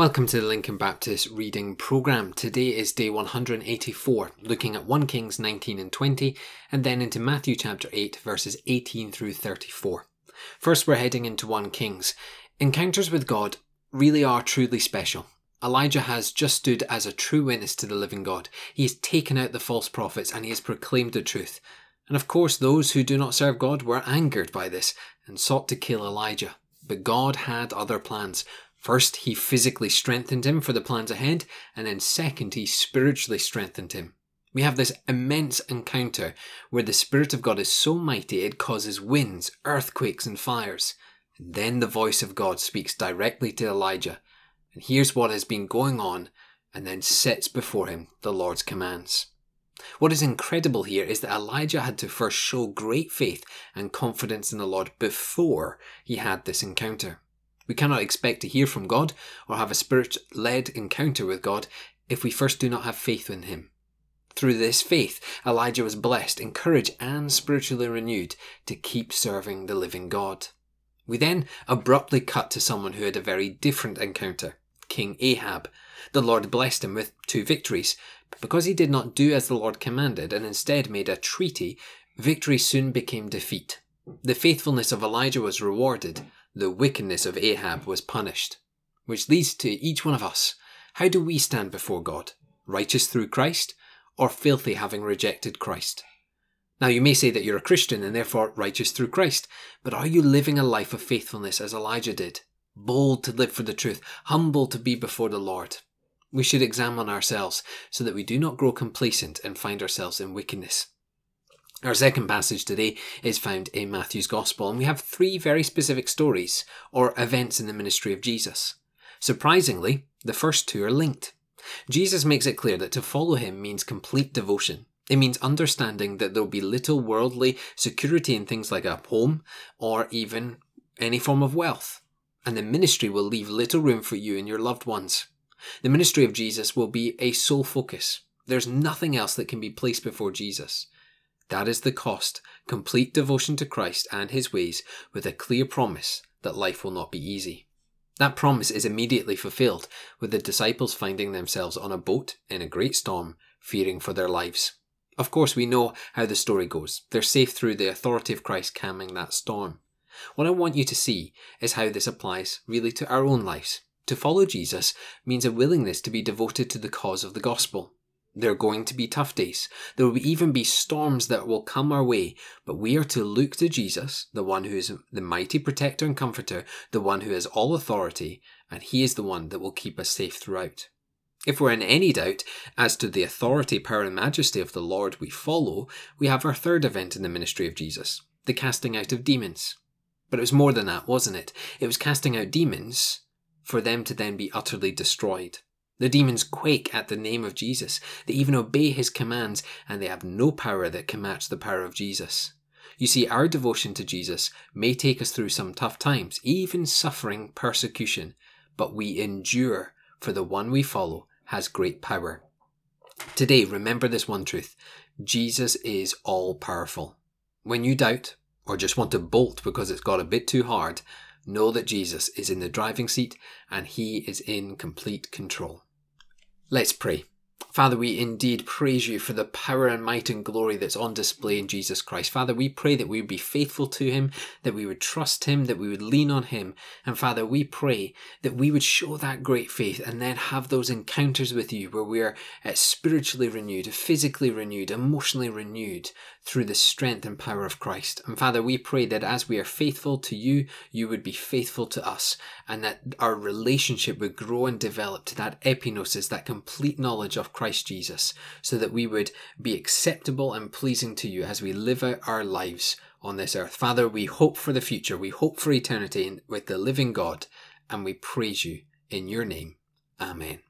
Welcome to the Lincoln Baptist Reading Programme. Today is day 184, looking at 1 Kings 19 and 20, and then into Matthew chapter 8, verses 18 through 34. First, we're heading into 1 Kings. Encounters with God really are truly special. Elijah has just stood as a true witness to the living God. He has taken out the false prophets and he has proclaimed the truth. And of course, those who do not serve God were angered by this and sought to kill Elijah. But God had other plans. First, he physically strengthened him for the plans ahead, and then second, he spiritually strengthened him. We have this immense encounter where the Spirit of God is so mighty it causes winds, earthquakes, and fires. Then the voice of God speaks directly to Elijah and hears what has been going on and then sets before him the Lord's commands. What is incredible here is that Elijah had to first show great faith and confidence in the Lord before he had this encounter. We cannot expect to hear from God or have a spirit led encounter with God if we first do not have faith in Him. Through this faith, Elijah was blessed, encouraged, and spiritually renewed to keep serving the living God. We then abruptly cut to someone who had a very different encounter King Ahab. The Lord blessed him with two victories, but because he did not do as the Lord commanded and instead made a treaty, victory soon became defeat. The faithfulness of Elijah was rewarded, the wickedness of Ahab was punished. Which leads to each one of us. How do we stand before God? Righteous through Christ, or filthy having rejected Christ? Now, you may say that you're a Christian and therefore righteous through Christ, but are you living a life of faithfulness as Elijah did? Bold to live for the truth, humble to be before the Lord. We should examine ourselves so that we do not grow complacent and find ourselves in wickedness. Our second passage today is found in Matthew's Gospel, and we have three very specific stories or events in the ministry of Jesus. Surprisingly, the first two are linked. Jesus makes it clear that to follow him means complete devotion. It means understanding that there will be little worldly security in things like a home or even any form of wealth. And the ministry will leave little room for you and your loved ones. The ministry of Jesus will be a sole focus. There's nothing else that can be placed before Jesus. That is the cost complete devotion to Christ and his ways with a clear promise that life will not be easy. That promise is immediately fulfilled with the disciples finding themselves on a boat in a great storm, fearing for their lives. Of course, we know how the story goes. They're safe through the authority of Christ calming that storm. What I want you to see is how this applies really to our own lives. To follow Jesus means a willingness to be devoted to the cause of the gospel. There are going to be tough days. There will even be storms that will come our way, but we are to look to Jesus, the one who is the mighty protector and comforter, the one who has all authority, and he is the one that will keep us safe throughout. If we're in any doubt as to the authority, power, and majesty of the Lord we follow, we have our third event in the ministry of Jesus, the casting out of demons. But it was more than that, wasn't it? It was casting out demons for them to then be utterly destroyed. The demons quake at the name of Jesus. They even obey his commands, and they have no power that can match the power of Jesus. You see, our devotion to Jesus may take us through some tough times, even suffering persecution, but we endure, for the one we follow has great power. Today, remember this one truth Jesus is all powerful. When you doubt, or just want to bolt because it's got a bit too hard, know that Jesus is in the driving seat and he is in complete control. Let's pray. Father, we indeed praise you for the power and might and glory that's on display in Jesus Christ. Father, we pray that we would be faithful to him, that we would trust him, that we would lean on him. And Father, we pray that we would show that great faith and then have those encounters with you where we are uh, spiritually renewed, physically renewed, emotionally renewed through the strength and power of Christ. And Father, we pray that as we are faithful to you, you would be faithful to us and that our relationship would grow and develop to that epignosis, that complete knowledge of Christ Jesus, so that we would be acceptable and pleasing to you as we live out our lives on this earth. Father, we hope for the future. We hope for eternity with the living God, and we praise you in your name. Amen.